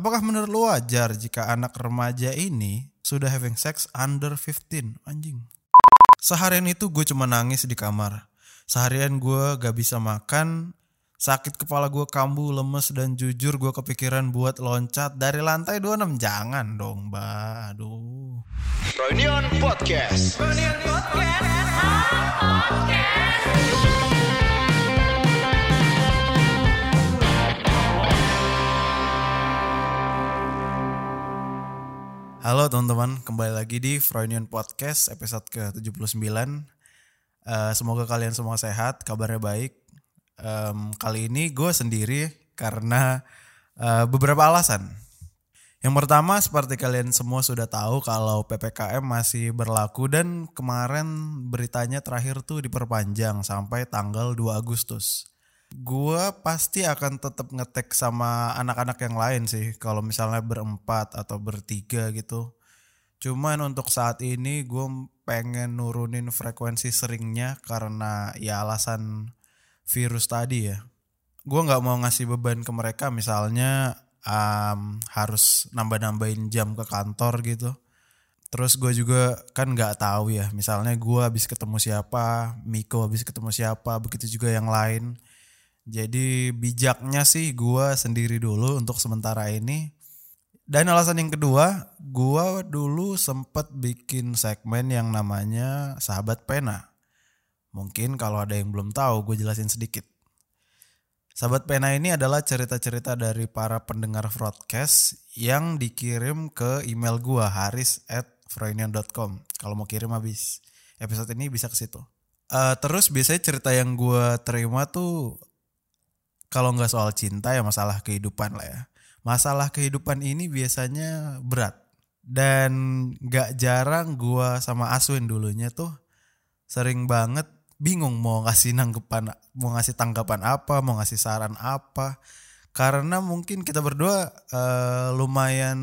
Apakah menurut lu wajar jika anak remaja ini sudah having sex under 15? Anjing. Seharian itu gue cuma nangis di kamar. Seharian gue gak bisa makan, sakit kepala gue kambuh, lemes dan jujur gue kepikiran buat loncat dari lantai 26. Jangan dong, mbak. Aduh. Reunion Podcast. Halo teman-teman, kembali lagi di Freudian Podcast episode ke-79. Eh, semoga kalian semua sehat, kabarnya baik. Em, kali ini gue sendiri karena eh, beberapa alasan. Yang pertama seperti kalian semua sudah tahu kalau PPKM masih berlaku dan kemarin beritanya terakhir tuh diperpanjang sampai tanggal 2 Agustus. Gua pasti akan tetap ngetek sama anak-anak yang lain sih kalau misalnya berempat atau bertiga gitu. Cuman untuk saat ini gue pengen nurunin frekuensi seringnya karena ya alasan virus tadi ya. Gue nggak mau ngasih beban ke mereka misalnya um, harus nambah-nambahin jam ke kantor gitu. Terus gue juga kan nggak tahu ya, misalnya gue habis ketemu siapa, Miko habis ketemu siapa, begitu juga yang lain. Jadi bijaknya sih gue sendiri dulu untuk sementara ini. Dan alasan yang kedua, gue dulu sempet bikin segmen yang namanya Sahabat Pena. Mungkin kalau ada yang belum tahu, gue jelasin sedikit. Sahabat Pena ini adalah cerita-cerita dari para pendengar broadcast yang dikirim ke email gue haris at Kalau mau kirim habis episode ini bisa ke situ. Eh, terus biasanya cerita yang gue terima tuh kalau nggak soal cinta ya masalah kehidupan lah ya. Masalah kehidupan ini biasanya berat. Dan nggak jarang gua sama Aswin dulunya tuh sering banget bingung mau ngasih nanggapan mau ngasih tanggapan apa mau ngasih saran apa. Karena mungkin kita berdua eh, lumayan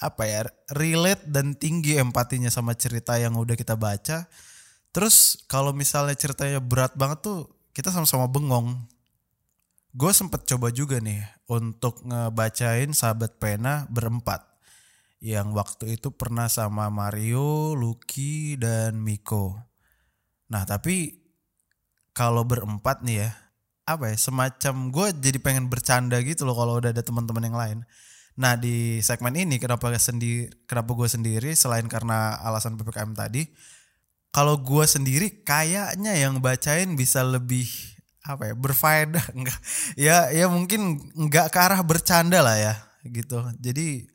apa ya relate dan tinggi empatinya sama cerita yang udah kita baca. Terus kalau misalnya ceritanya berat banget tuh kita sama-sama bengong gue sempet coba juga nih untuk ngebacain sahabat pena berempat yang waktu itu pernah sama Mario, Lucky dan Miko. Nah tapi kalau berempat nih ya apa ya semacam gue jadi pengen bercanda gitu loh kalau udah ada teman-teman yang lain. Nah di segmen ini kenapa sendiri kenapa gue sendiri selain karena alasan ppkm tadi, kalau gue sendiri kayaknya yang bacain bisa lebih apa ya berfaedah. Enggak. Ya ya mungkin enggak ke arah bercanda lah ya gitu. Jadi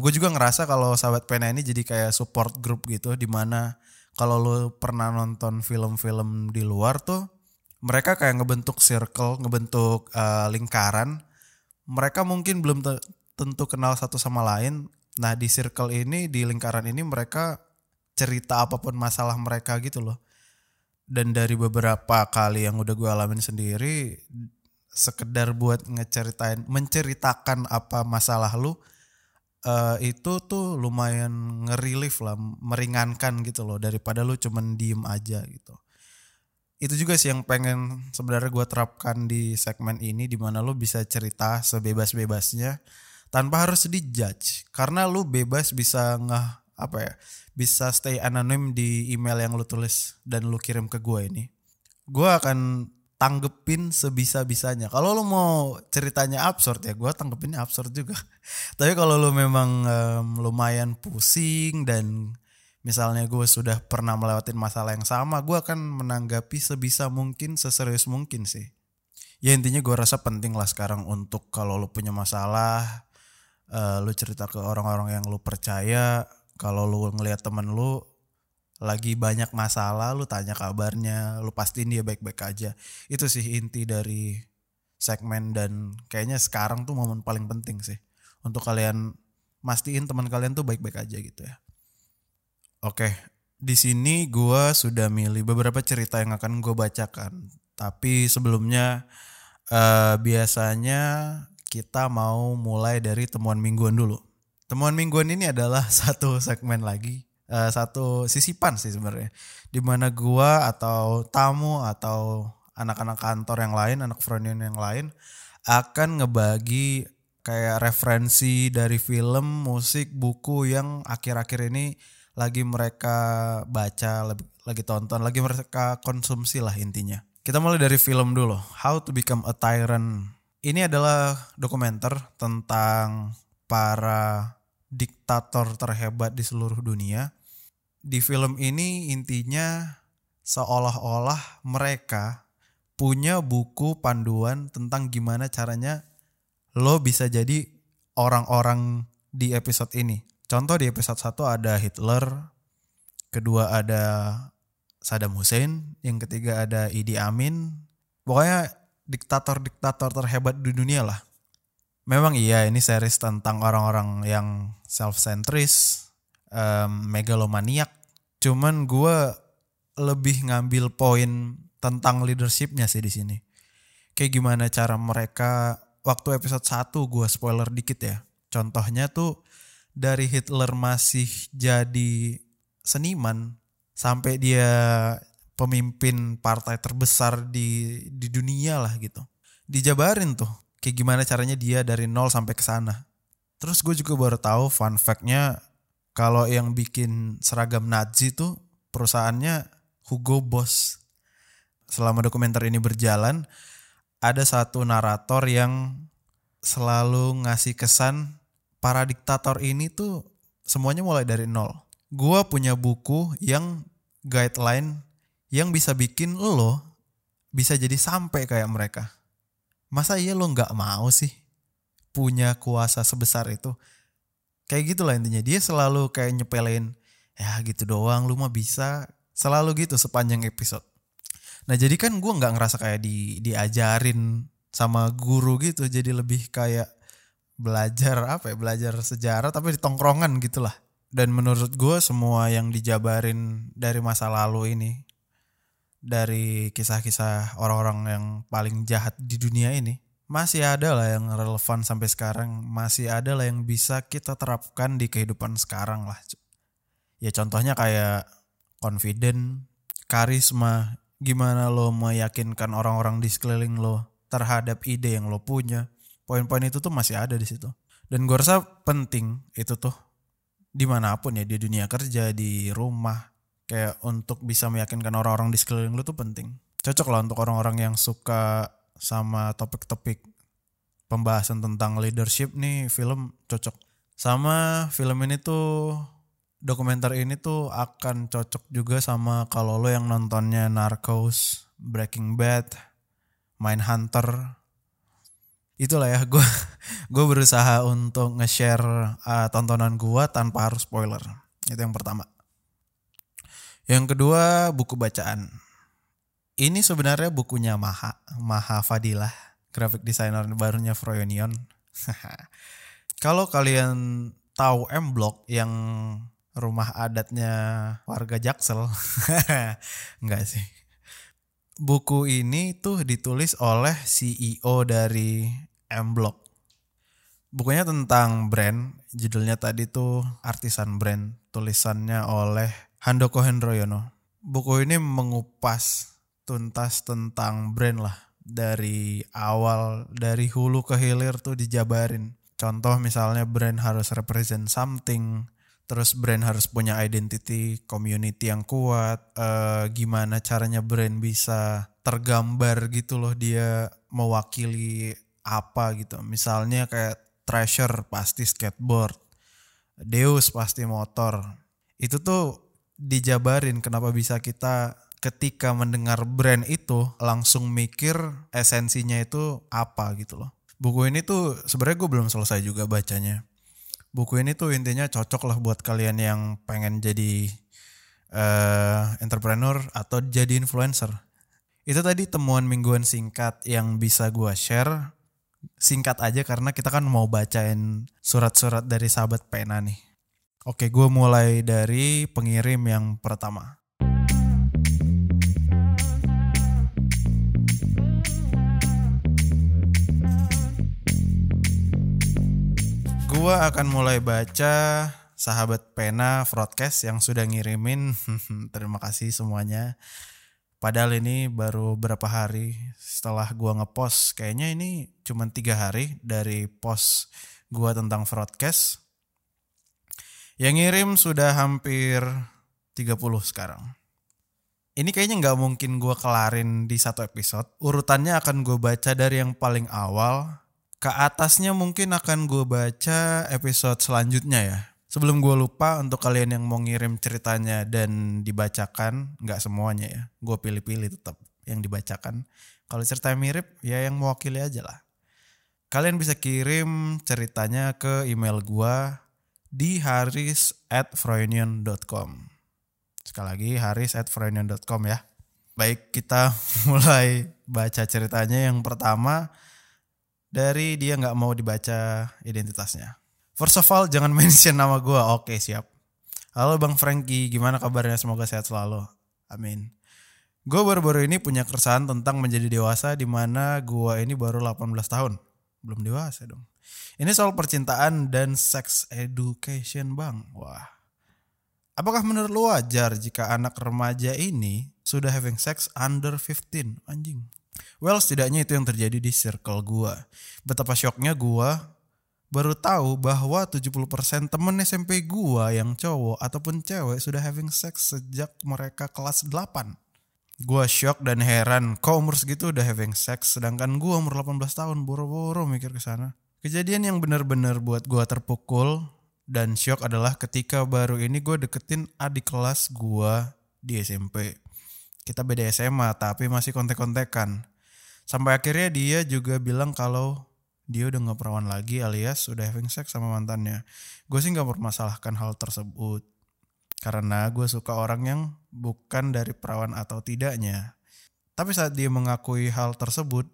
gue juga ngerasa kalau sahabat pena ini jadi kayak support group gitu di mana kalau lu pernah nonton film-film di luar tuh mereka kayak ngebentuk circle ngebentuk eh, lingkaran. Mereka mungkin belum te- tentu kenal satu sama lain. Nah di circle ini di lingkaran ini mereka cerita apa pun masalah mereka gitu loh dan dari beberapa kali yang udah gue alamin sendiri sekedar buat ngeceritain menceritakan apa masalah lu eh, itu tuh lumayan ngerelief lah meringankan gitu loh daripada lu cuman diem aja gitu. Itu juga sih yang pengen sebenarnya gue terapkan di segmen ini di mana lu bisa cerita sebebas-bebasnya tanpa harus dijudge. Karena lu bebas bisa nggak apa ya bisa stay anonim di email yang lu tulis dan lu kirim ke gue ini gue akan tanggepin sebisa-bisanya. Kalau lu mau ceritanya absurd ya gue tanggepinnya absurd juga. Tapi kalau lu memang em, lumayan pusing dan misalnya gue sudah pernah melewatin masalah yang sama gue akan menanggapi sebisa mungkin seserius mungkin sih. Ya intinya gue rasa penting lah sekarang untuk kalau lu punya masalah eh, lu cerita ke orang-orang yang lu percaya kalau lu ngelihat temen lu lagi banyak masalah lu tanya kabarnya lu pastiin dia baik-baik aja. Itu sih inti dari segmen dan kayaknya sekarang tuh momen paling penting sih. Untuk kalian mastiin teman kalian tuh baik-baik aja gitu ya. Oke di sini gua sudah milih beberapa cerita yang akan gue bacakan. Tapi sebelumnya eh, biasanya kita mau mulai dari temuan mingguan dulu Temuan mingguan ini adalah satu segmen lagi, eh, satu sisipan sih sebenarnya, di mana gua atau tamu atau anak-anak kantor yang lain, anak fronion yang lain akan ngebagi kayak referensi dari film, musik, buku yang akhir-akhir ini lagi mereka baca, lagi, lagi tonton, lagi mereka konsumsi lah intinya. Kita mulai dari film dulu, How to Become a Tyrant. Ini adalah dokumenter tentang para diktator terhebat di seluruh dunia. Di film ini intinya seolah-olah mereka punya buku panduan tentang gimana caranya lo bisa jadi orang-orang di episode ini. Contoh di episode 1 ada Hitler, kedua ada Saddam Hussein, yang ketiga ada Idi Amin. Pokoknya diktator-diktator terhebat di dunia lah. Memang iya ini series tentang orang-orang yang self-centris, um, megalomaniak. Cuman gue lebih ngambil poin tentang leadershipnya sih di sini. Kayak gimana cara mereka waktu episode 1 gue spoiler dikit ya. Contohnya tuh dari Hitler masih jadi seniman sampai dia pemimpin partai terbesar di di dunia lah gitu. Dijabarin tuh kayak gimana caranya dia dari nol sampai ke sana. Terus gue juga baru tahu fun fact-nya kalau yang bikin seragam Nazi tuh perusahaannya Hugo Boss. Selama dokumenter ini berjalan, ada satu narator yang selalu ngasih kesan para diktator ini tuh semuanya mulai dari nol. Gua punya buku yang guideline yang bisa bikin lo bisa jadi sampai kayak mereka. Masa iya lo nggak mau sih punya kuasa sebesar itu? Kayak gitulah intinya. Dia selalu kayak nyepelin, ya gitu doang lu mah bisa Selalu gitu sepanjang episode. Nah jadi kan gue nggak ngerasa kayak di diajarin sama guru gitu. Jadi lebih kayak belajar apa ya belajar sejarah tapi di tongkrongan gitulah. Dan menurut gue semua yang dijabarin dari masa lalu ini dari kisah-kisah orang-orang yang paling jahat di dunia ini masih ada lah yang relevan sampai sekarang masih ada lah yang bisa kita terapkan di kehidupan sekarang lah ya contohnya kayak confident, karisma, gimana lo meyakinkan orang-orang di sekeliling lo terhadap ide yang lo punya. Poin-poin itu tuh masih ada di situ. Dan gue rasa penting itu tuh di mana pun ya di dunia kerja, di rumah, kayak untuk bisa meyakinkan orang-orang di sekeliling lo tuh penting. Cocok lah untuk orang-orang yang suka sama topik-topik pembahasan tentang leadership nih film cocok. Sama film ini tuh dokumenter ini tuh akan cocok juga sama kalau lo yang nontonnya Narcos, Breaking Bad, Mindhunter. Itulah ya gue gue berusaha untuk nge-share uh, tontonan gue tanpa harus spoiler. Itu yang pertama. Yang kedua buku bacaan. Ini sebenarnya bukunya Maha, Maha Fadilah, graphic designer barunya Froyonion. Kalau kalian tahu M Block yang rumah adatnya warga Jaksel. Enggak sih. Buku ini tuh ditulis oleh CEO dari M-Block. Bukunya tentang brand, judulnya tadi tuh Artisan Brand, tulisannya oleh Handoko Hendroyono. Buku ini mengupas tuntas tentang brand lah. Dari awal, dari hulu ke hilir tuh dijabarin. Contoh misalnya brand harus represent something, terus brand harus punya identity community yang kuat uh, gimana caranya brand bisa tergambar gitu loh dia mewakili apa gitu misalnya kayak treasure pasti skateboard Deus pasti motor itu tuh dijabarin kenapa bisa kita ketika mendengar brand itu langsung mikir esensinya itu apa gitu loh buku ini tuh sebenarnya gue belum selesai juga bacanya buku ini tuh intinya cocok lah buat kalian yang pengen jadi uh, entrepreneur atau jadi influencer. Itu tadi temuan mingguan singkat yang bisa gue share. Singkat aja karena kita kan mau bacain surat-surat dari sahabat pena nih. Oke, gue mulai dari pengirim yang pertama. Gua akan mulai baca sahabat pena broadcast yang sudah ngirimin. Terima kasih semuanya. Padahal ini baru berapa hari setelah gua ngepost. Kayaknya ini cuma tiga hari dari post gua tentang broadcast. Yang ngirim sudah hampir 30 sekarang. Ini kayaknya nggak mungkin gua kelarin di satu episode. Urutannya akan gue baca dari yang paling awal. Ke atasnya mungkin akan gue baca episode selanjutnya ya. Sebelum gue lupa untuk kalian yang mau ngirim ceritanya dan dibacakan, nggak semuanya ya. Gue pilih-pilih tetap yang dibacakan. Kalau cerita mirip, ya yang mewakili aja lah. Kalian bisa kirim ceritanya ke email gue di haris at Sekali lagi haris at ya. Baik kita mulai baca ceritanya yang pertama dari dia nggak mau dibaca identitasnya. First of all jangan mention nama gue. Oke siap. Halo Bang Frankie, gimana kabarnya? Semoga sehat selalu. Amin. Gue baru-baru ini punya keresahan tentang menjadi dewasa di mana gue ini baru 18 tahun. Belum dewasa dong. Ini soal percintaan dan sex education bang. Wah. Apakah menurut lu wajar jika anak remaja ini sudah having sex under 15? Anjing. Well setidaknya itu yang terjadi di circle gua. Betapa shocknya gua baru tahu bahwa 70% temen SMP gua yang cowok ataupun cewek sudah having sex sejak mereka kelas 8. Gua shock dan heran, kok umur segitu udah having sex sedangkan gua umur 18 tahun boro-boro mikir ke sana. Kejadian yang benar-benar buat gua terpukul dan shock adalah ketika baru ini gue deketin adik kelas gue di SMP. Kita beda SMA tapi masih kontek-kontekan. Sampai akhirnya dia juga bilang kalau dia udah gak perawan lagi alias udah having sex sama mantannya. Gue sih gak mempermasalahkan hal tersebut. Karena gue suka orang yang bukan dari perawan atau tidaknya. Tapi saat dia mengakui hal tersebut,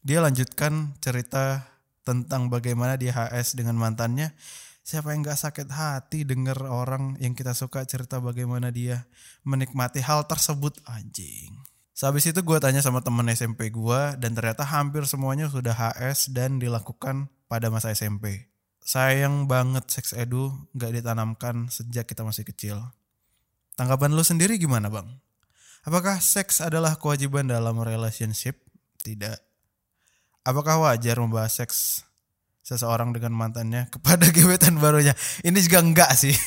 dia lanjutkan cerita tentang bagaimana dia HS dengan mantannya. Siapa yang gak sakit hati denger orang yang kita suka cerita bagaimana dia menikmati hal tersebut anjing. Sehabis itu gue tanya sama temen SMP gue dan ternyata hampir semuanya sudah HS dan dilakukan pada masa SMP. Sayang banget seks edu gak ditanamkan sejak kita masih kecil. Tanggapan lu sendiri gimana bang? Apakah seks adalah kewajiban dalam relationship? Tidak. Apakah wajar membahas seks seseorang dengan mantannya kepada gebetan barunya? Ini juga enggak sih.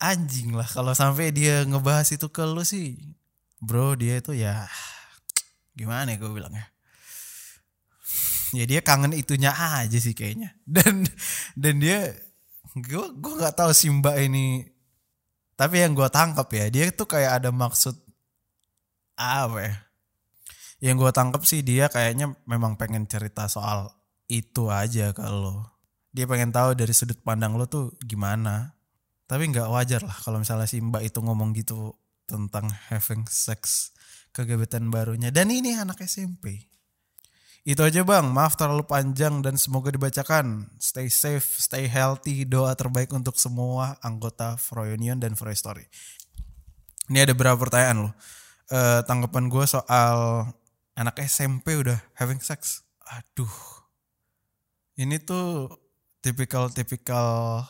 Anjing lah kalau sampai dia ngebahas itu ke lu sih. Bro dia itu ya gimana ya gue bilang ya. Ya dia kangen itunya aja sih kayaknya. Dan dan dia gue gue nggak tahu sih mbak ini tapi yang gue tangkap ya dia tuh kayak ada maksud apa ya yang gue tangkep sih dia kayaknya memang pengen cerita soal itu aja kalau dia pengen tahu dari sudut pandang lo tuh gimana. Tapi nggak wajar lah kalau misalnya si mbak itu ngomong gitu tentang having sex kegebetan barunya. Dan ini anak SMP itu aja bang. Maaf terlalu panjang dan semoga dibacakan. Stay safe stay healthy doa terbaik untuk semua anggota Froyonion dan Froy Story ini ada beberapa pertanyaan loh uh, tanggapan gue soal anak SMP udah having sex. Aduh. Ini tuh tipikal-tipikal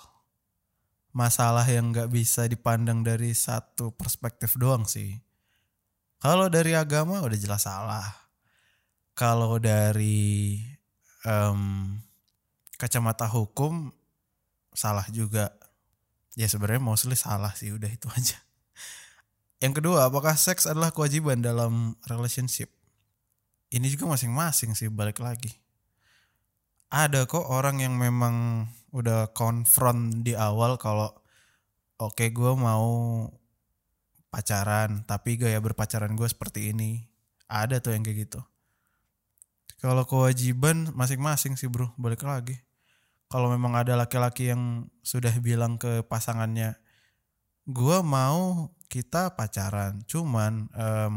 masalah yang nggak bisa dipandang dari satu perspektif doang sih. Kalau dari agama udah jelas salah. Kalau dari um, kacamata hukum salah juga. Ya sebenarnya mostly salah sih udah itu aja. Yang kedua, apakah seks adalah kewajiban dalam relationship? Ini juga masing-masing sih balik lagi. Ada kok orang yang memang udah konfront di awal kalau oke okay, gue mau pacaran tapi gaya berpacaran gue seperti ini. Ada tuh yang kayak gitu. Kalau kewajiban masing-masing sih bro, balik lagi. Kalau memang ada laki-laki yang sudah bilang ke pasangannya, gue mau kita pacaran, cuman um,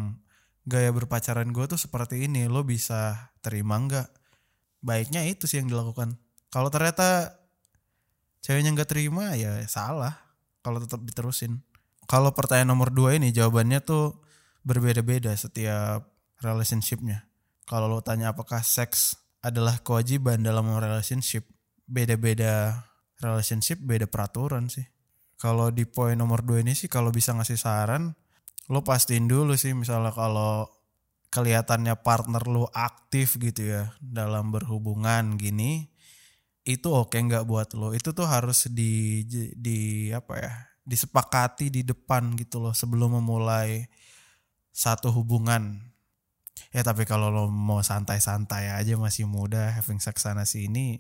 gaya berpacaran gue tuh seperti ini lo bisa terima nggak? Baiknya itu sih yang dilakukan. Kalau ternyata ceweknya nggak terima ya salah. Kalau tetap diterusin. Kalau pertanyaan nomor dua ini jawabannya tuh berbeda-beda setiap relationshipnya. Kalau lo tanya apakah seks adalah kewajiban dalam relationship beda-beda relationship beda peraturan sih. Kalau di poin nomor dua ini sih kalau bisa ngasih saran lo pastiin dulu sih misalnya kalau kelihatannya partner lo aktif gitu ya dalam berhubungan gini itu oke nggak buat lo itu tuh harus di di apa ya disepakati di depan gitu loh sebelum memulai satu hubungan. Ya tapi kalau lo mau santai-santai aja masih muda having sex sana sini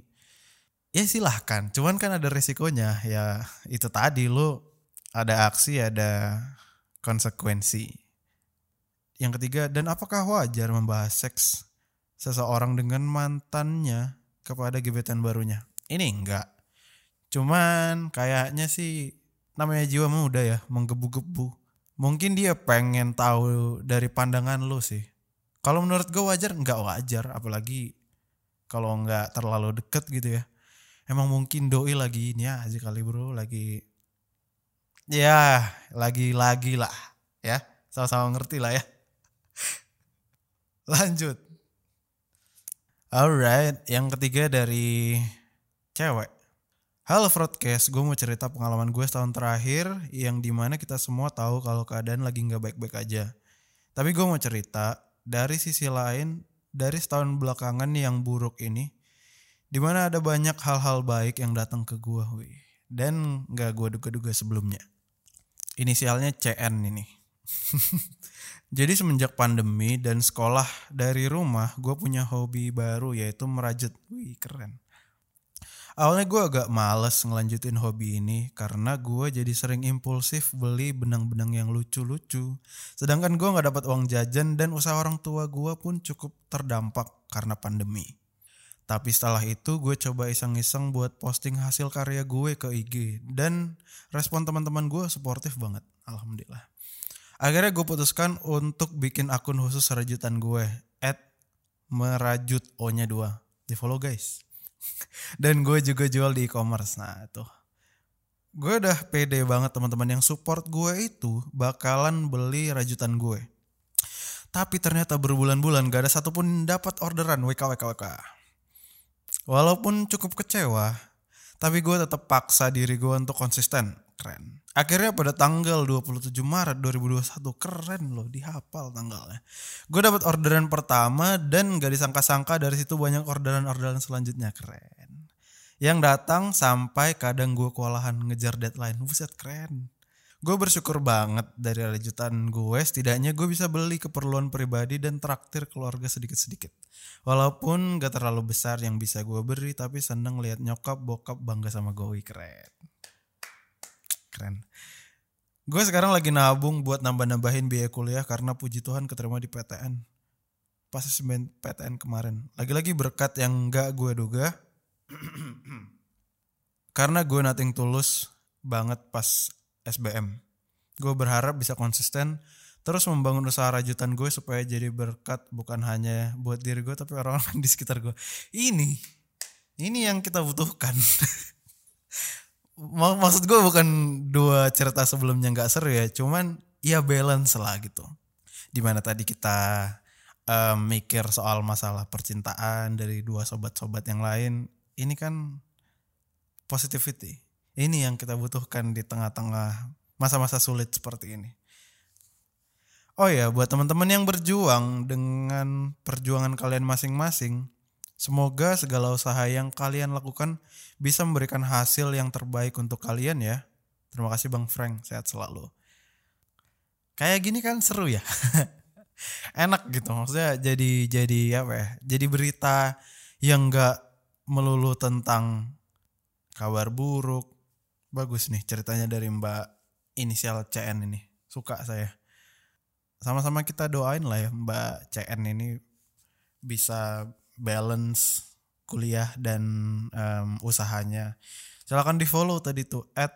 ya silahkan. Cuman kan ada resikonya ya itu tadi lo ada aksi ada konsekuensi yang ketiga dan apakah wajar membahas seks seseorang dengan mantannya kepada gebetan barunya. Ini enggak. Cuman kayaknya sih namanya jiwa muda ya, menggebu-gebu. Mungkin dia pengen tahu dari pandangan lu sih. Kalau menurut gue wajar enggak wajar, apalagi kalau enggak terlalu deket gitu ya. Emang mungkin doi lagi ini aja kali bro, lagi ya lagi-lagi lah ya, sama-sama ngerti lah ya. Lanjut. Alright, yang ketiga dari cewek. Halo Broadcast, gue mau cerita pengalaman gue setahun terakhir yang di mana kita semua tahu kalau keadaan lagi nggak baik-baik aja. Tapi gue mau cerita dari sisi lain, dari setahun belakangan yang buruk ini, di mana ada banyak hal-hal baik yang datang ke gue, dan nggak gue duga-duga sebelumnya. Inisialnya CN ini. Jadi semenjak pandemi dan sekolah dari rumah, gue punya hobi baru yaitu merajut. Wih keren. Awalnya gue agak males ngelanjutin hobi ini karena gue jadi sering impulsif beli benang-benang yang lucu-lucu. Sedangkan gue gak dapat uang jajan dan usaha orang tua gue pun cukup terdampak karena pandemi. Tapi setelah itu gue coba iseng-iseng buat posting hasil karya gue ke IG dan respon teman-teman gue suportif banget. Alhamdulillah. Akhirnya gue putuskan untuk bikin akun khusus rajutan gue at merajut O-nya dua. Di follow guys. Dan gue juga jual di e-commerce. Nah tuh. Gue udah pede banget teman-teman yang support gue itu bakalan beli rajutan gue. Tapi ternyata berbulan-bulan gak ada satupun dapat orderan WK WK WK. Walaupun cukup kecewa, tapi gue tetap paksa diri gue untuk konsisten. Keren. Akhirnya pada tanggal 27 Maret 2021 keren loh dihafal tanggalnya. Gue dapat orderan pertama dan gak disangka-sangka dari situ banyak orderan-orderan selanjutnya keren. Yang datang sampai kadang gue kewalahan ngejar deadline. Buset keren. Gue bersyukur banget dari rajutan gue setidaknya gue bisa beli keperluan pribadi dan traktir keluarga sedikit-sedikit. Walaupun gak terlalu besar yang bisa gue beri tapi seneng lihat nyokap bokap bangga sama gue keren. Keren. Gue sekarang lagi nabung buat nambah-nambahin biaya kuliah karena puji Tuhan keterima di PTN. Pas semen PTN kemarin. Lagi-lagi berkat yang gak gue duga. karena gue nating tulus banget pas SBM. Gue berharap bisa konsisten terus membangun usaha rajutan gue supaya jadi berkat bukan hanya buat diri gue tapi orang-orang di sekitar gue. Ini, ini yang kita butuhkan. maksud gue bukan dua cerita sebelumnya nggak seru ya cuman ya balance lah gitu di mana tadi kita um, mikir soal masalah percintaan dari dua sobat-sobat yang lain ini kan positivity ini yang kita butuhkan di tengah-tengah masa-masa sulit seperti ini oh ya buat teman-teman yang berjuang dengan perjuangan kalian masing-masing Semoga segala usaha yang kalian lakukan bisa memberikan hasil yang terbaik untuk kalian ya. Terima kasih Bang Frank, sehat selalu. Kayak gini kan seru ya. Enak gitu maksudnya jadi jadi apa ya? Jadi berita yang enggak melulu tentang kabar buruk. Bagus nih ceritanya dari Mbak inisial CN ini. Suka saya. Sama-sama kita doain lah ya Mbak CN ini bisa balance kuliah dan um, usahanya. Silahkan di follow tadi tuh at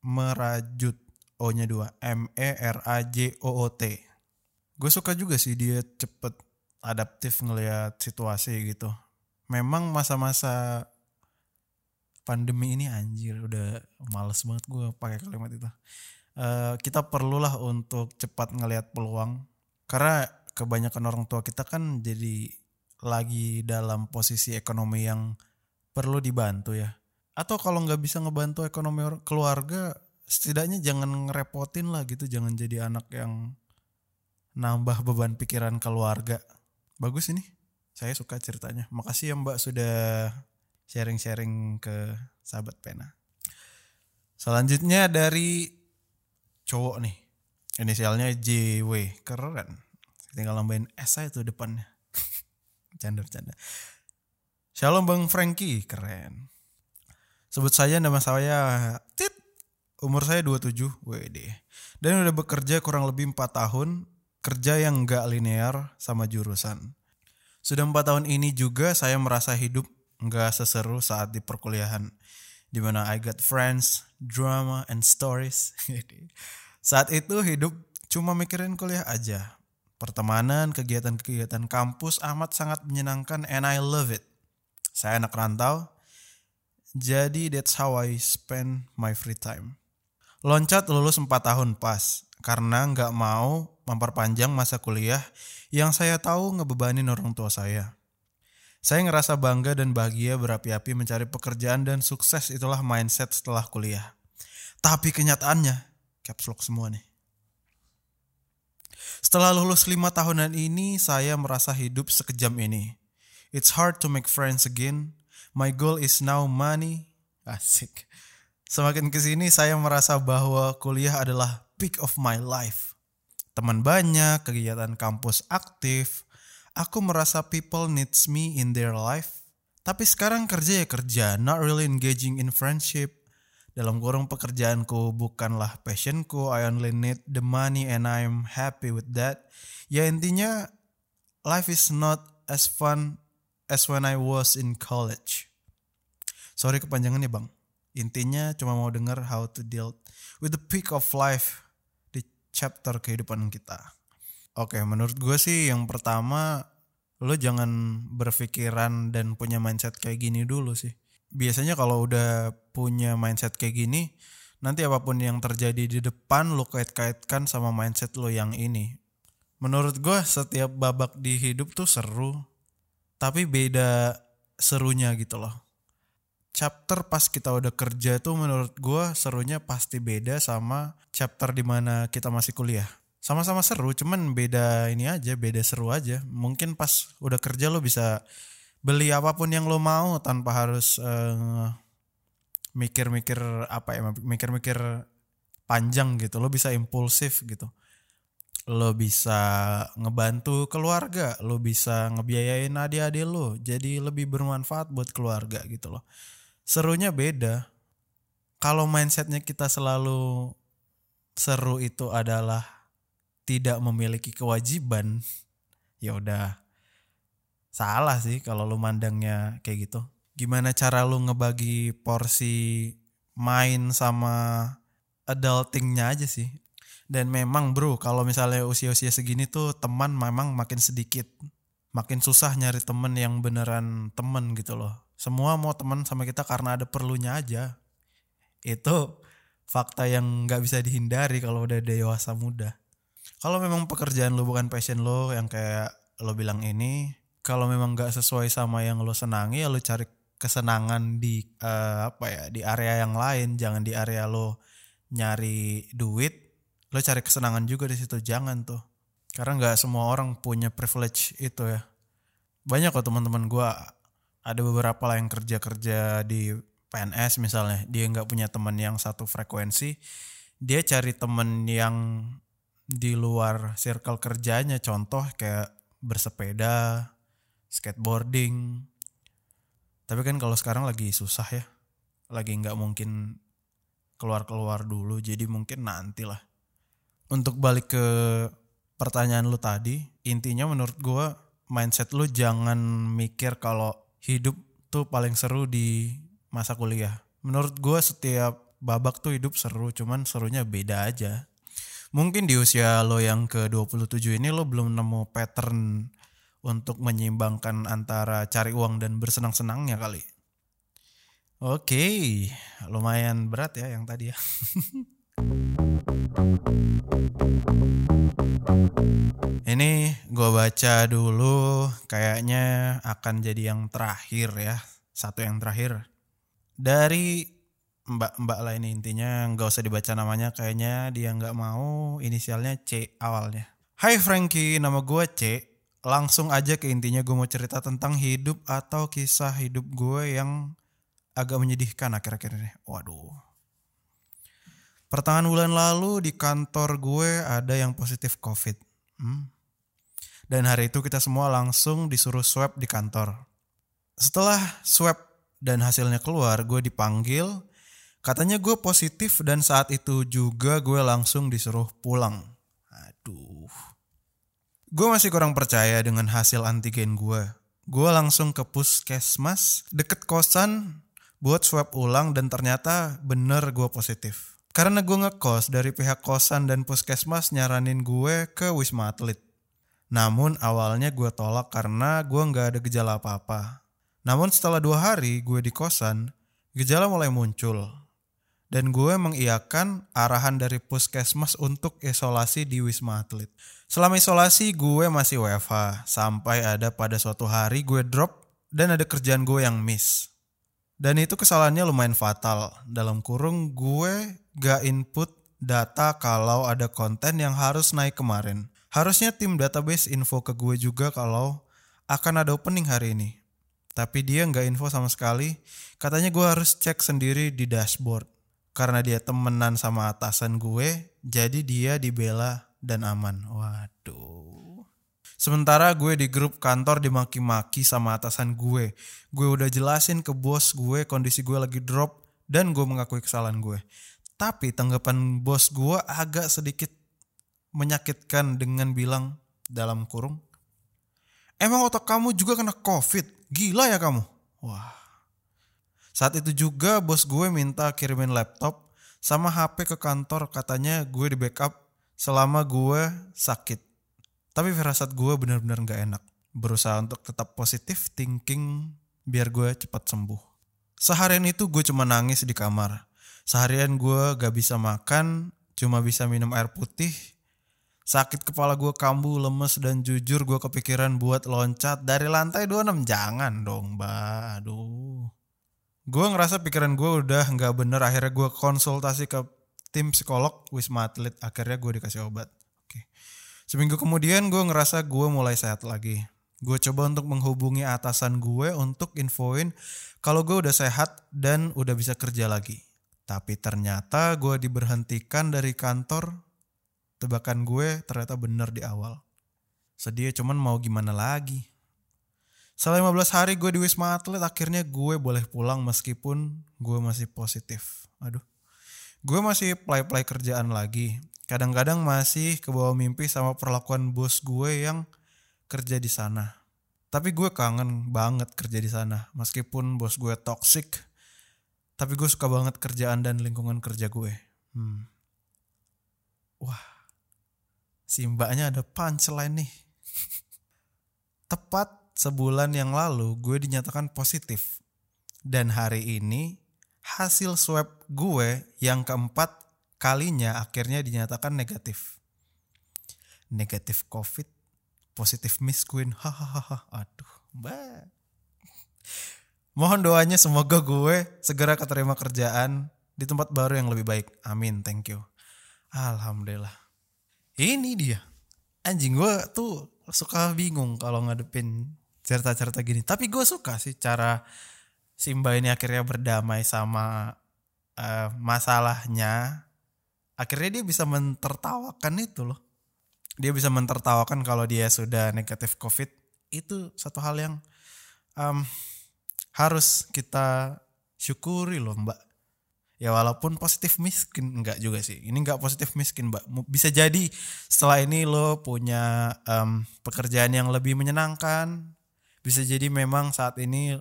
merajut O-nya dua M E R A J O O T. Gue suka juga sih dia cepet adaptif ngelihat situasi gitu. Memang masa-masa pandemi ini anjir udah males banget gue pakai kalimat itu. Uh, kita perlulah untuk cepat ngelihat peluang karena kebanyakan orang tua kita kan jadi lagi dalam posisi ekonomi yang perlu dibantu ya. Atau kalau nggak bisa ngebantu ekonomi keluarga, setidaknya jangan ngerepotin lah gitu jangan jadi anak yang nambah beban pikiran keluarga bagus ini saya suka ceritanya makasih ya mbak sudah sharing-sharing ke sahabat pena. Selanjutnya dari cowok nih. Inisialnya JW keren. Tinggal nambahin S aja tuh depannya. Canda bercanda Shalom Bang Frankie. Keren. Sebut saja nama saya Tit. Umur saya 27 WD dan udah bekerja kurang lebih 4 tahun. Kerja yang gak linear sama jurusan. Sudah 4 tahun ini juga saya merasa hidup gak seseru saat di perkuliahan di mana I got friends, drama, and stories. Saat itu hidup cuma mikirin kuliah aja. Pertemanan, kegiatan-kegiatan kampus amat sangat menyenangkan and I love it. Saya anak rantau, jadi that's how I spend my free time. Loncat lulus 4 tahun pas, karena nggak mau memperpanjang masa kuliah yang saya tahu ngebebanin orang tua saya. Saya ngerasa bangga dan bahagia berapi-api mencari pekerjaan dan sukses itulah mindset setelah kuliah. Tapi kenyataannya, caps lock semua nih. Setelah lulus lima tahunan ini, saya merasa hidup sekejam ini. It's hard to make friends again. My goal is now money. Asik. Semakin ke sini saya merasa bahwa kuliah adalah peak of my life. Teman banyak, kegiatan kampus aktif, aku merasa people needs me in their life. Tapi sekarang kerja ya kerja, not really engaging in friendship. Dalam kurung pekerjaanku bukanlah passionku, I only need the money and I'm happy with that. Ya intinya, life is not as fun as when I was in college. Sorry kepanjangannya bang. Intinya cuma mau denger how to deal with the peak of life di chapter kehidupan kita. Oke, menurut gue sih yang pertama lo jangan berpikiran dan punya mindset kayak gini dulu sih. Biasanya kalau udah punya mindset kayak gini, nanti apa pun yang terjadi di depan lo kait-kaitkan sama mindset lo yang ini. Menurut gue setiap babak di hidup tuh seru, tapi beda serunya gitu loh. Chapter pas kita udah kerja tuh menurut gue serunya pasti beda sama chapter di mana kita masih kuliah sama-sama seru cuman beda ini aja beda seru aja. Mungkin pas udah kerja lo bisa beli apa pun yang lo mau tanpa harus uh, mikir-mikir apa ya mikir-mikir panjang gitu. Lo bisa impulsif gitu. Lo bisa ngebantu keluarga lo bisa ngebiayain adik-adik lo jadi lebih bermanfaat buat keluarga gitu loh. Serunya beda. Kalau mindsetnya kita selalu seru itu adalah tidak memiliki kewajiban ya udah. Salah sih kalau lu mandangnya kayak gitu. Gimana cara lu ngebagi porsi main sama adultingnya aja sih. Dan memang bro kalau misalnya usia-usia segini tuh teman memang makin sedikit. Makin susah nyari temen yang beneran temen gitu loh. Semua mau temen sama kita karena ada perlunya aja. Itu fakta yang nggak bisa dihindari kalau udah dewasa muda kalau memang pekerjaan lo bukan passion lo yang kayak lo bilang ini kalau memang gak sesuai sama yang lo senangi ya lo cari kesenangan di uh, apa ya di area yang lain. Jangan di area lo nyari duit lo cari kesenangan juga di situ. Jangan tuh. Karena nggak semua orang punya privilege itu ya. Banyak kok teman-teman gue ada beberapa lah yang kerja kerja di PNS misalnya. Dia nggak punya teman yang satu frekuensi. Dia cari temen yang di luar circle kerjanya contoh kayak bersepeda skateboarding. Tapi kan kalau sekarang lagi susah ya lagi nggak mungkin keluar-keluar dulu jadi mungkin nanti lah untuk balik ke pertanyaan lu tadi intinya menurut gue mindset lu jangan mikir kalau hidup tuh paling seru di masa kuliah. Menurut gue setiap babak tuh hidup seru cuman serunya beda aja mungkin di usia lo yang ke 27 ini lo belum nemu pattern untuk menyeimbangkan antara cari uang dan bersenang-senangnya kali. Oke, lumayan berat ya yang tadi ya. Ini gue baca dulu kayaknya akan jadi yang terakhir ya. Satu yang terakhir. Dari mbak-mbak lah ini intinya nggak usah dibaca namanya kayaknya dia nggak mau inisialnya C awalnya. Hai Frankie, nama gue C. Langsung aja ke intinya gue mau cerita tentang hidup atau kisah hidup gue yang agak menyedihkan akhir-akhir ini. Waduh. Pertengahan bulan lalu di kantor gue ada yang positif COVID. Hmm. Dan hari itu kita semua langsung disuruh swab di kantor. Setelah swab dan hasilnya keluar, gue dipanggil Katanya gue positif dan saat itu juga gue langsung disuruh pulang. Aduh. Gue masih kurang percaya dengan hasil antigen gue. Gue langsung ke puskesmas deket kosan buat swab ulang dan ternyata bener gue positif. Karena gue ngekos dari pihak kosan dan puskesmas nyaranin gue ke Wisma Atlet. Namun awalnya gue tolak karena gue nggak ada gejala apa-apa. Namun setelah dua hari gue di kosan, gejala mulai muncul dan gue mengiyakan arahan dari puskesmas untuk isolasi di Wisma Atlet. Selama isolasi gue masih WFH sampai ada pada suatu hari gue drop dan ada kerjaan gue yang miss. Dan itu kesalahannya lumayan fatal. Dalam kurung gue gak input data kalau ada konten yang harus naik kemarin. Harusnya tim database info ke gue juga kalau akan ada opening hari ini. Tapi dia nggak info sama sekali. Katanya gue harus cek sendiri di dashboard karena dia temenan sama atasan gue, jadi dia dibela dan aman. Waduh. Sementara gue di grup kantor dimaki-maki sama atasan gue. Gue udah jelasin ke bos gue kondisi gue lagi drop dan gue mengakui kesalahan gue. Tapi tanggapan bos gue agak sedikit menyakitkan dengan bilang dalam kurung, Emang otak kamu juga kena covid? Gila ya kamu? Wah, saat itu juga bos gue minta kirimin laptop sama HP ke kantor katanya gue di backup selama gue sakit. Tapi firasat gue benar-benar gak enak. Berusaha untuk tetap positif thinking biar gue cepat sembuh. Seharian itu gue cuma nangis di kamar. Seharian gue gak bisa makan, cuma bisa minum air putih. Sakit kepala gue kambuh, lemes, dan jujur gue kepikiran buat loncat dari lantai 26. Jangan dong, mbak. Aduh gue ngerasa pikiran gue udah nggak bener akhirnya gue konsultasi ke tim psikolog wisma atlet akhirnya gue dikasih obat. Oke. Seminggu kemudian gue ngerasa gue mulai sehat lagi. Gue coba untuk menghubungi atasan gue untuk infoin kalau gue udah sehat dan udah bisa kerja lagi. Tapi ternyata gue diberhentikan dari kantor tebakan gue ternyata bener di awal. Sedih cuman mau gimana lagi setelah 15 hari gue di Wisma Atlet akhirnya gue boleh pulang meskipun gue masih positif. Aduh. Gue masih play-play kerjaan lagi. Kadang-kadang masih ke bawah mimpi sama perlakuan bos gue yang kerja di sana. Tapi gue kangen banget kerja di sana. Meskipun bos gue toxic, tapi gue suka banget kerjaan dan lingkungan kerja gue. Hmm. Wah, si mbaknya ada punchline nih. Tepat sebulan yang lalu gue dinyatakan positif. Dan hari ini hasil swab gue yang keempat kalinya akhirnya dinyatakan negatif. Negatif COVID, positif Miss Queen. Hahaha. Aduh, mbak. Mohon doanya semoga gue segera keterima kerjaan di tempat baru yang lebih baik. Amin, thank you. Alhamdulillah. Ini dia. Anjing gue tuh suka bingung kalau ngadepin cerita-cerita gini. Tapi gue suka sih cara Simba ini akhirnya berdamai sama uh, masalahnya. Akhirnya dia bisa mentertawakan itu loh. Dia bisa mentertawakan kalau dia sudah negatif COVID. Itu satu hal yang um, harus kita syukuri loh mbak. Ya walaupun positif miskin enggak juga sih. Ini enggak positif miskin mbak. Bisa jadi setelah ini lo punya um, pekerjaan yang lebih menyenangkan, bisa jadi memang saat ini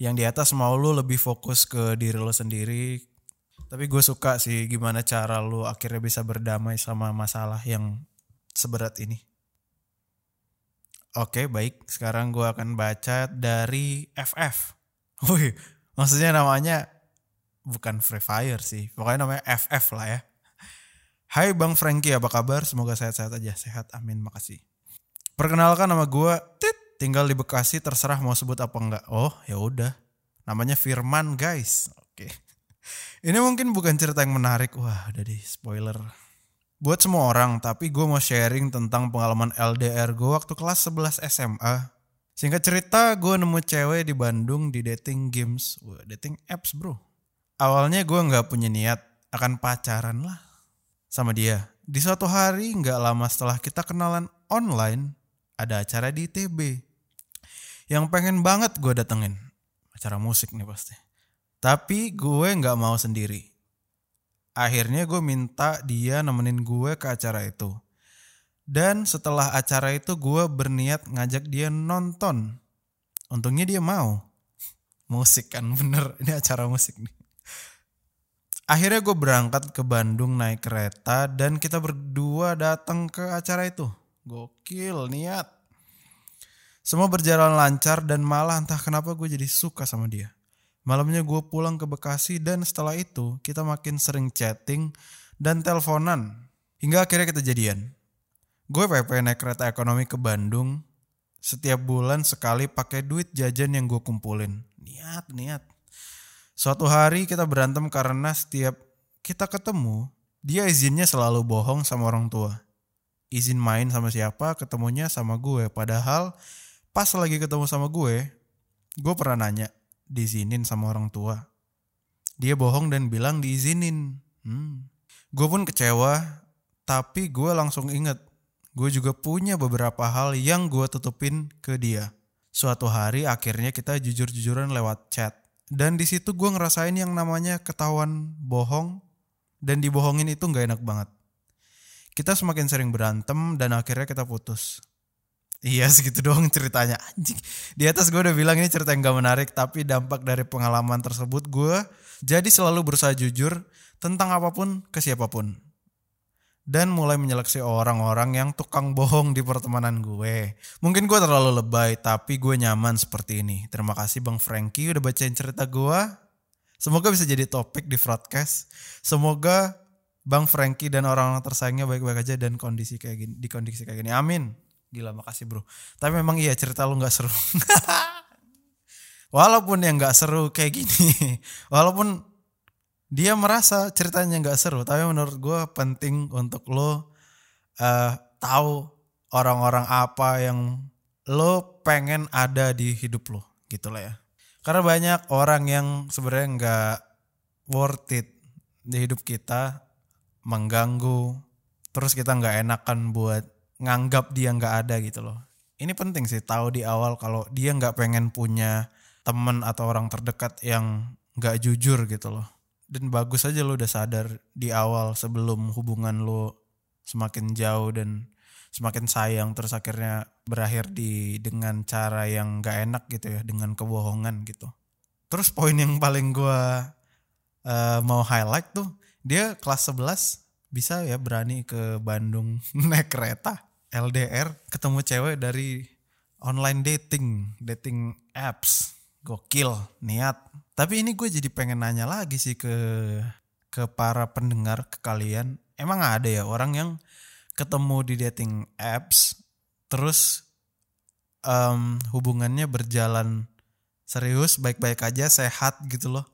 yang di atas mau lu lebih fokus ke diri lo sendiri. Tapi gue suka sih gimana cara lu akhirnya bisa berdamai sama masalah yang seberat ini. Oke baik. Sekarang gue akan baca dari FF wih maksudnya namanya bukan Free Fire sih. Pokoknya namanya FF lah ya. Hai Bang Frankie apa kabar? Semoga sehat-sehat aja. Sehat amin. Makasih. Perkenalkan nama gue Tit tinggal di Bekasi terserah mau sebut apa enggak. Oh, ya udah. Namanya Firman, guys. Oke. Ini mungkin bukan cerita yang menarik. Wah, udah di spoiler. Buat semua orang, tapi gue mau sharing tentang pengalaman LDR gue waktu kelas 11 SMA. Singkat cerita, gue nemu cewek di Bandung di dating games. Wah, dating apps bro. Awalnya gue nggak punya niat akan pacaran lah sama dia. Di suatu hari nggak lama setelah kita kenalan online, ada acara di ITB. Yang pengen banget gue datengin. Acara musik nih pasti. Tapi gue nggak mau sendiri. Akhirnya gue minta dia nemenin gue ke acara itu. Dan setelah acara itu gue berniat ngajak dia nonton. Untungnya dia mau. Musik kan bener, ini acara musik nih. Akhirnya gue berangkat ke Bandung naik kereta dan kita berdua datang ke acara itu. Gokil niat. Semua berjalan lancar dan malah entah kenapa gue jadi suka sama dia. Malamnya gue pulang ke Bekasi dan setelah itu kita makin sering chatting dan teleponan. Hingga akhirnya kita jadian. Gue PP naik kereta ekonomi ke Bandung. Setiap bulan sekali pakai duit jajan yang gue kumpulin. Niat, niat. Suatu hari kita berantem karena setiap kita ketemu, dia izinnya selalu bohong sama orang tua. Izin main sama siapa, ketemunya sama gue. Padahal pas lagi ketemu sama gue, gue pernah nanya, diizinin sama orang tua. Dia bohong dan bilang diizinin. Hmm. Gue pun kecewa, tapi gue langsung inget. Gue juga punya beberapa hal yang gue tutupin ke dia. Suatu hari akhirnya kita jujur-jujuran lewat chat. Dan di situ gue ngerasain yang namanya ketahuan bohong dan dibohongin itu nggak enak banget. Kita semakin sering berantem dan akhirnya kita putus. Iya segitu doang ceritanya anjing. Di atas gue udah bilang ini cerita yang gak menarik tapi dampak dari pengalaman tersebut gue jadi selalu berusaha jujur tentang apa pun ke siapa pun. Dan mulai menyeleksi orang-orang yang tukang bohong di pertemanan gue. Mungkin gue terlalu lebay tapi gue nyaman seperti ini. Terima kasih Bang Frankie udah bacain cerita gue. Semoga bisa jadi topik di broadcast. Semoga Bang Frankie dan orang-orang tersayangnya baik-baik aja dan kondisi kayak gini di kondisi kayak gini. Amin. Gila makasih bro. Tapi memang iya cerita lu gak seru. walaupun yang gak seru kayak gini. Walaupun dia merasa ceritanya gak seru. Tapi menurut gue penting untuk lo uh, tahu orang-orang apa yang lo pengen ada di hidup lo. Gitu lah ya. Karena banyak orang yang sebenarnya gak worth it di hidup kita. Mengganggu. Terus kita gak enakan buat nganggap dia nggak ada gitu loh. Ini penting sih tahu di awal kalau dia nggak pengen punya temen atau orang terdekat yang nggak jujur gitu loh. Dan bagus aja lo udah sadar di awal sebelum hubungan lo semakin jauh dan semakin sayang terus akhirnya berakhir di dengan cara yang nggak enak gitu ya dengan kebohongan gitu. Terus poin yang paling gue uh, mau highlight tuh dia kelas 11 bisa ya berani ke Bandung naik kereta LDR ketemu cewek dari online dating, dating apps. Gokil, niat. Tapi ini gue jadi pengen nanya lagi sih ke ke para pendengar, ke kalian. Emang ada ya orang yang ketemu di dating apps terus um, hubungannya berjalan serius, baik-baik aja, sehat gitu loh.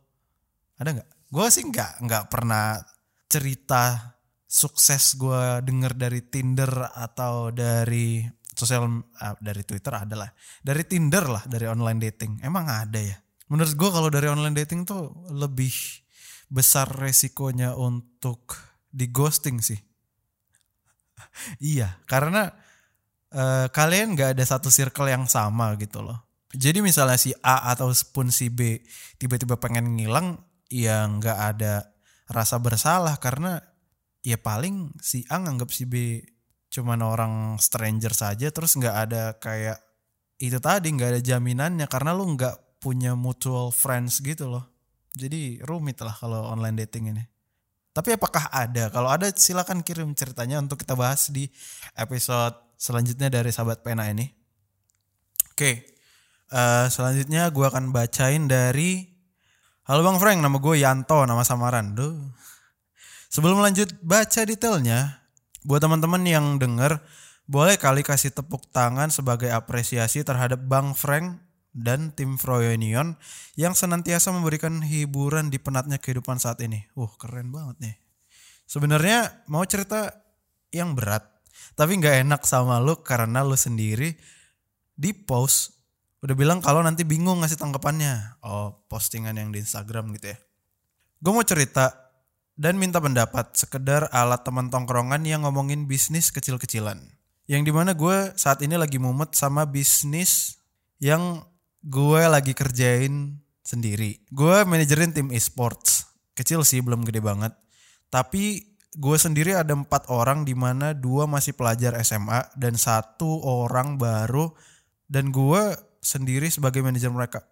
Ada nggak? Gue sih nggak nggak pernah cerita sukses gue denger dari Tinder atau dari sosial uh, dari Twitter adalah dari Tinder lah dari online dating. Emang ada ya? Menurut gue kalau dari online dating tuh lebih besar resikonya untuk di ghosting sih. Iya karena uh, kalian nggak ada satu circle yang sama gitu loh. Jadi misalnya si A ataupun si B tiba-tiba pengen ngilang ya nggak ada rasa bersalah karena ya paling si A nganggap si B cuman orang stranger saja terus nggak ada kayak itu tadi nggak ada jaminannya karena lu nggak punya mutual friends gitu loh. Jadi rumit lah kalau online dating ini. Tapi apakah ada? Kalau ada silakan kirim ceritanya untuk kita bahas di episode selanjutnya dari sahabat pena ini. Oke uh, selanjutnya gue akan bacain dari halo bang Frank nama gue Yanto nama samaran. Duh Sebelum lanjut baca detailnya, buat teman-teman yang denger, boleh kali kasih tepuk tangan sebagai apresiasi terhadap Bang Frank dan tim Froyonion yang senantiasa memberikan hiburan di penatnya kehidupan saat ini. Uh, keren banget nih. Sebenarnya mau cerita yang berat, tapi nggak enak sama lu karena lu sendiri di post udah bilang kalau nanti bingung ngasih tanggapannya. Oh, postingan yang di Instagram gitu ya. Gue mau cerita dan minta pendapat sekedar alat teman tongkrongan yang ngomongin bisnis kecil-kecilan. Yang di mana gue saat ini lagi mumet sama bisnis yang gue lagi kerjain sendiri. Gue manajerin tim e-sports. Kecil sih, belum gede banget. Tapi gue sendiri ada empat orang di mana dua masih pelajar SMA dan satu orang baru dan gue sendiri sebagai manajer mereka.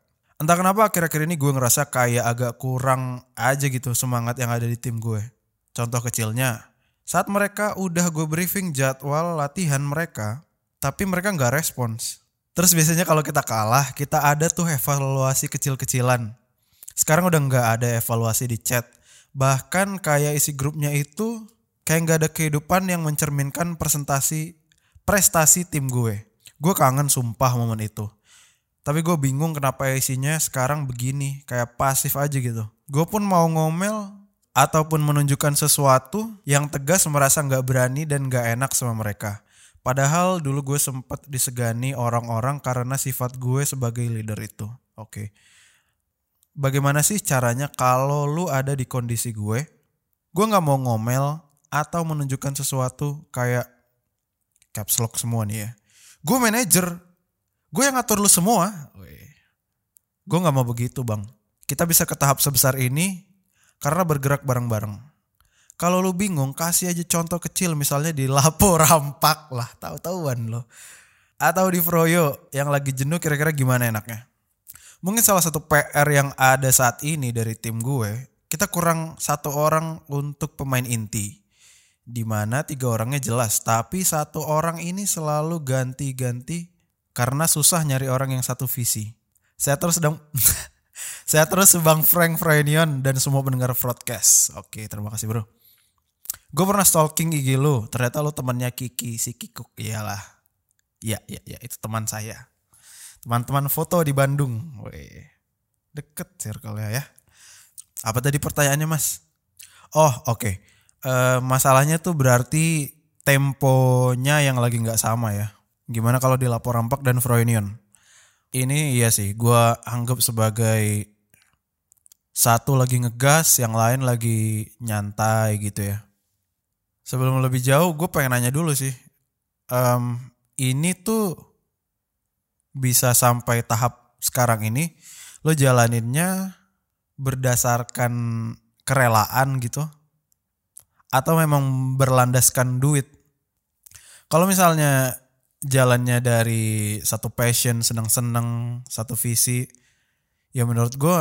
Entah kenapa akhir-akhir ini gue ngerasa kayak agak kurang aja gitu semangat yang ada di tim gue. Contoh kecilnya, saat mereka udah gue briefing jadwal latihan mereka, tapi mereka nggak respons. Terus biasanya kalau kita kalah, kita ada tuh evaluasi kecil-kecilan. Sekarang udah nggak ada evaluasi di chat. Bahkan kayak isi grupnya itu kayak nggak ada kehidupan yang mencerminkan presentasi prestasi tim gue. Gue kangen sumpah momen itu. Tapi gue bingung kenapa isinya sekarang begini, kayak pasif aja gitu. Gue pun mau ngomel ataupun menunjukkan sesuatu yang tegas merasa nggak berani dan nggak enak sama mereka. Padahal dulu gue sempet disegani orang-orang karena sifat gue sebagai leader itu. Oke. Bagaimana sih caranya kalau lu ada di kondisi gue? Gue nggak mau ngomel atau menunjukkan sesuatu kayak caps lock semua nih ya. Gue manajer, gue yang ngatur lu semua. Gue nggak mau begitu bang. Kita bisa ke tahap sebesar ini karena bergerak bareng-bareng. Kalau lu bingung, kasih aja contoh kecil misalnya di Lapo Rampak lah, tahu-tahuan lo. Atau di Froyo yang lagi jenuh kira-kira gimana enaknya? Mungkin salah satu PR yang ada saat ini dari tim gue, kita kurang satu orang untuk pemain inti. Di mana tiga orangnya jelas, tapi satu orang ini selalu ganti-ganti karena susah nyari orang yang satu visi. Saya terus sedang saya terus Bang Frank Frenion dan semua pendengar broadcast. Oke, terima kasih bro. Gue pernah stalking IG lu, ternyata lu temannya Kiki, si Kikuk. Iyalah. Iya, iya, iya, itu teman saya. Teman-teman foto di Bandung. Weh. Deket circle ya ya. Apa tadi pertanyaannya mas? Oh oke. Okay. Uh, masalahnya tuh berarti temponya yang lagi nggak sama ya. Gimana kalau di Lapor Rampak dan Froynion? Ini iya sih, gue anggap sebagai satu lagi ngegas, yang lain lagi nyantai gitu ya. Sebelum lebih jauh gue pengen nanya dulu sih. Um, ini tuh bisa sampai tahap sekarang ini lo jalaninnya berdasarkan kerelaan gitu? Atau memang berlandaskan duit? Kalau misalnya jalannya dari satu passion seneng-seneng satu visi ya menurut gue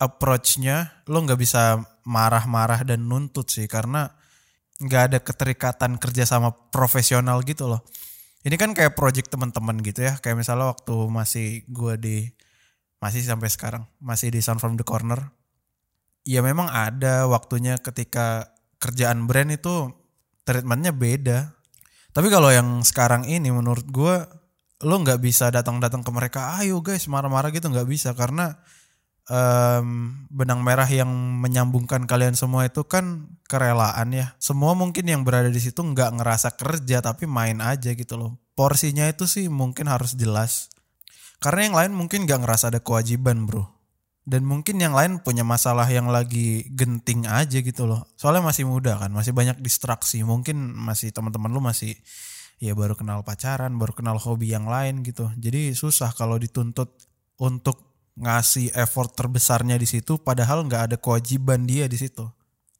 approachnya lo nggak bisa marah-marah dan nuntut sih karena nggak ada keterikatan kerja sama profesional gitu loh. Ini kan kayak project teman-teman gitu ya. Kayak misalnya waktu masih gue di masih sampai sekarang masih di Sound from the Corner. Ya memang ada waktunya ketika kerjaan brand itu treatmentnya beda. Tapi kalau yang sekarang ini menurut gue lo nggak bisa datang-datang ke mereka, ayo guys marah-marah gitu nggak bisa karena um, benang merah yang menyambungkan kalian semua itu kan kerelaan ya. Semua mungkin yang berada di situ nggak ngerasa kerja tapi main aja gitu loh. Porsinya itu sih mungkin harus jelas. Karena yang lain mungkin nggak ngerasa ada kewajiban bro. Dan mungkin yang lain punya masalah yang lagi genting aja gitu loh. Soalnya masih muda kan, masih banyak distraksi. Mungkin masih teman-teman lu masih ya baru kenal pacaran, baru kenal hobi yang lain gitu. Jadi susah kalau dituntut untuk ngasih effort terbesarnya di situ padahal nggak ada kewajiban dia di situ.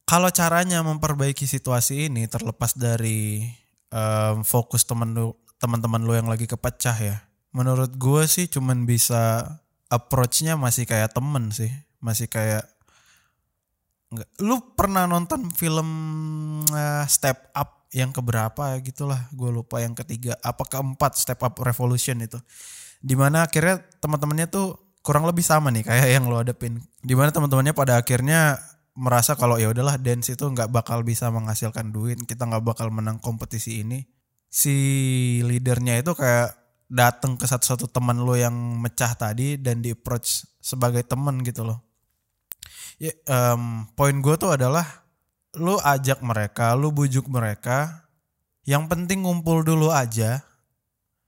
Kalau caranya memperbaiki situasi ini terlepas dari um, fokus temen lu teman-teman lu yang lagi kepecah ya. Menurut gue sih cuman bisa approachnya masih kayak temen sih, masih kayak nggak. Lu pernah nonton film uh, Step Up yang keberapa gitulah, gue lupa yang ketiga, apa keempat Step Up Revolution itu, di mana akhirnya teman-temannya tuh kurang lebih sama nih kayak yang lo hadapin. Di mana teman-temannya pada akhirnya merasa kalau ya udahlah dance itu nggak bakal bisa menghasilkan duit, kita nggak bakal menang kompetisi ini. Si leadernya itu kayak datang ke satu-satu teman lo yang mecah tadi dan di approach sebagai teman gitu loh. Ya, em, poin gue tuh adalah lu ajak mereka, lu bujuk mereka. Yang penting ngumpul dulu aja.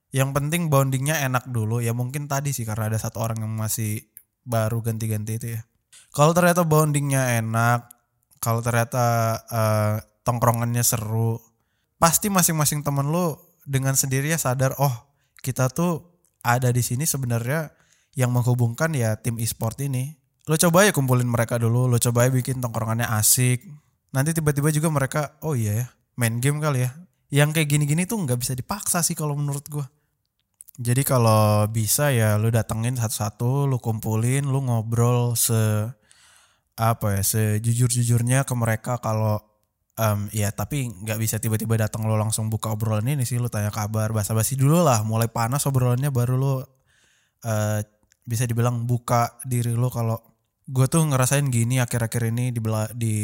Yang penting bondingnya enak dulu. Ya mungkin tadi sih karena ada satu orang yang masih baru ganti-ganti itu ya. Kalau ternyata bondingnya enak, kalau ternyata eh, tongkrongannya seru, pasti masing-masing temen lu dengan sendirinya sadar, oh kita tuh ada di sini sebenarnya yang menghubungkan ya tim e-sport ini. Lo coba ya kumpulin mereka dulu, lo coba ya bikin tongkrongannya asik. Nanti tiba-tiba juga mereka, oh iya ya, main game kali ya. Yang kayak gini-gini tuh nggak bisa dipaksa sih kalau menurut gua. Jadi kalau bisa ya lu datengin satu-satu, lu kumpulin, lu ngobrol se apa ya sejujur-jujurnya ke mereka kalau em, ya tapi nggak bisa tiba-tiba datang lo langsung buka obrolan ini sih lu tanya kabar basa-basi dulu lah. Mulai panas obrolannya baru lu eh, bisa dibilang buka diri lo kalau gue tuh ngerasain gini akhir-akhir ini di di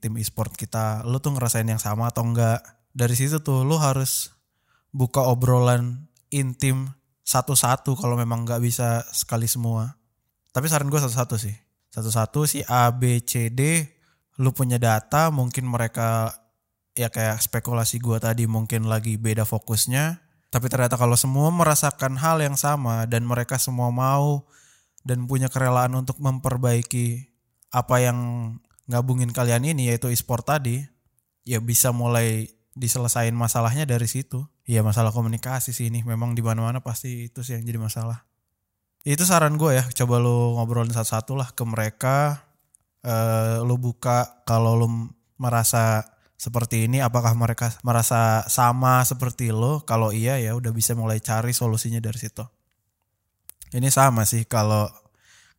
tim e-sport kita. Lu tuh ngerasain yang sama atau enggak dari situ tuh lu harus buka obrolan intim satu-satu kalau memang nggak bisa sekali semua. Tapi saran gue satu-satu sih. Satu-satu si A B C D lu punya data mungkin mereka ya kayak spekulasi gua tadi mungkin lagi beda fokusnya. Tapi ternyata kalau semua merasakan hal yang sama dan mereka semua mau dan punya kerelaan untuk memperbaiki apa yang gabungin kalian ini yaitu e-sport tadi ya bisa mulai diselesain masalahnya dari situ. Ya masalah komunikasi sih ini memang di mana-mana pasti itu sih yang jadi masalah. Itu saran gue ya coba lu ngobrolin satu-satu lah ke mereka eh lu buka kalau lu merasa seperti ini apakah mereka merasa sama seperti lo kalau iya ya udah bisa mulai cari solusinya dari situ. Ini sama sih kalau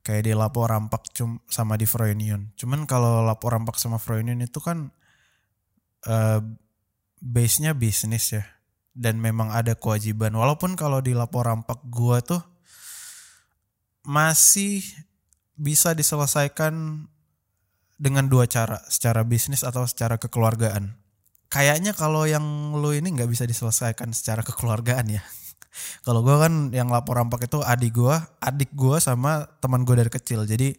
kayak di lapor rampak cum sama di Froynion cuman kalau lapor rampak sama Froynion itu kan eh base-nya bisnis ya. Dan memang ada kewajiban. Walaupun kalau di lapor rampak gua tuh masih bisa diselesaikan dengan dua cara, secara bisnis atau secara kekeluargaan. Kayaknya kalau yang lu ini nggak bisa diselesaikan secara kekeluargaan ya. kalau gua kan yang lapor rampak itu adik gua, adik gua sama teman gua dari kecil. Jadi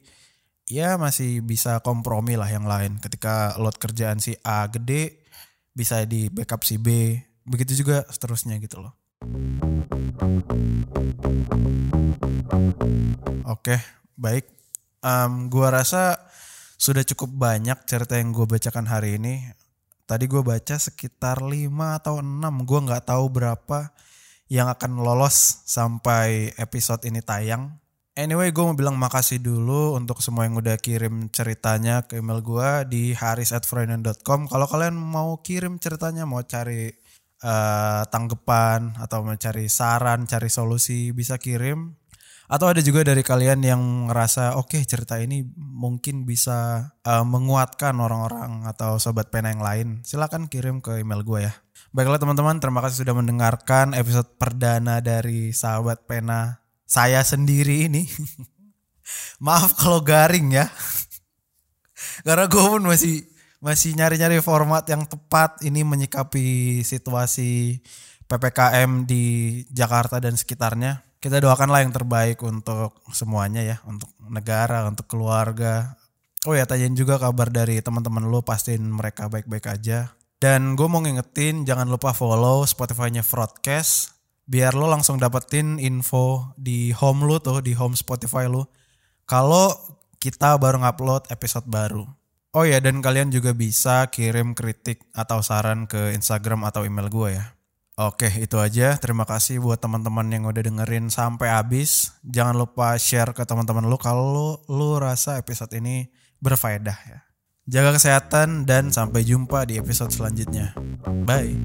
ya masih bisa kompromi lah yang lain. Ketika load kerjaan si A gede, bisa di backup si B. Begitu juga seterusnya gitu loh. Oke, baik. Em, gua rasa sudah cukup banyak cerita yang gue bacakan hari ini. Tadi gue baca sekitar 5 atau 6. Gue nggak tahu berapa yang akan lolos sampai episode ini tayang. Anyway, gue mau bilang makasih dulu untuk semua yang udah kirim ceritanya ke email gue di haris@freudian.com. Kalau kalian mau kirim ceritanya, mau cari eh, tanggapan atau mau cari saran, cari solusi, bisa kirim. Atau ada juga dari kalian yang ngerasa oke cerita ini mungkin bisa eh, menguatkan orang-orang atau sobat pena yang lain. Silakan kirim ke email gue ya. Baiklah teman-teman, terima kasih sudah mendengarkan episode perdana dari sahabat pena saya sendiri ini. Maaf kalau garing ya. Karena gue pun masih masih nyari-nyari format yang tepat ini menyikapi situasi PPKM di Jakarta dan sekitarnya kita doakanlah yang terbaik untuk semuanya ya, untuk negara, untuk keluarga. Oh ya, tanyain juga kabar dari teman-teman lo, pastiin mereka baik-baik aja. Dan gue mau ngingetin, jangan lupa follow Spotify-nya Broadcast, biar lo langsung dapetin info di home lo tuh, di home Spotify lo. Kalau kita baru ngupload episode baru. Oh ya, dan kalian juga bisa kirim kritik atau saran ke Instagram atau email gue ya. Oke, itu aja. Terima kasih buat teman-teman yang udah dengerin sampai habis. Jangan lupa share ke teman-teman lu kalau lu rasa episode ini berfaedah ya. Jaga kesehatan dan sampai jumpa di episode selanjutnya. Bye.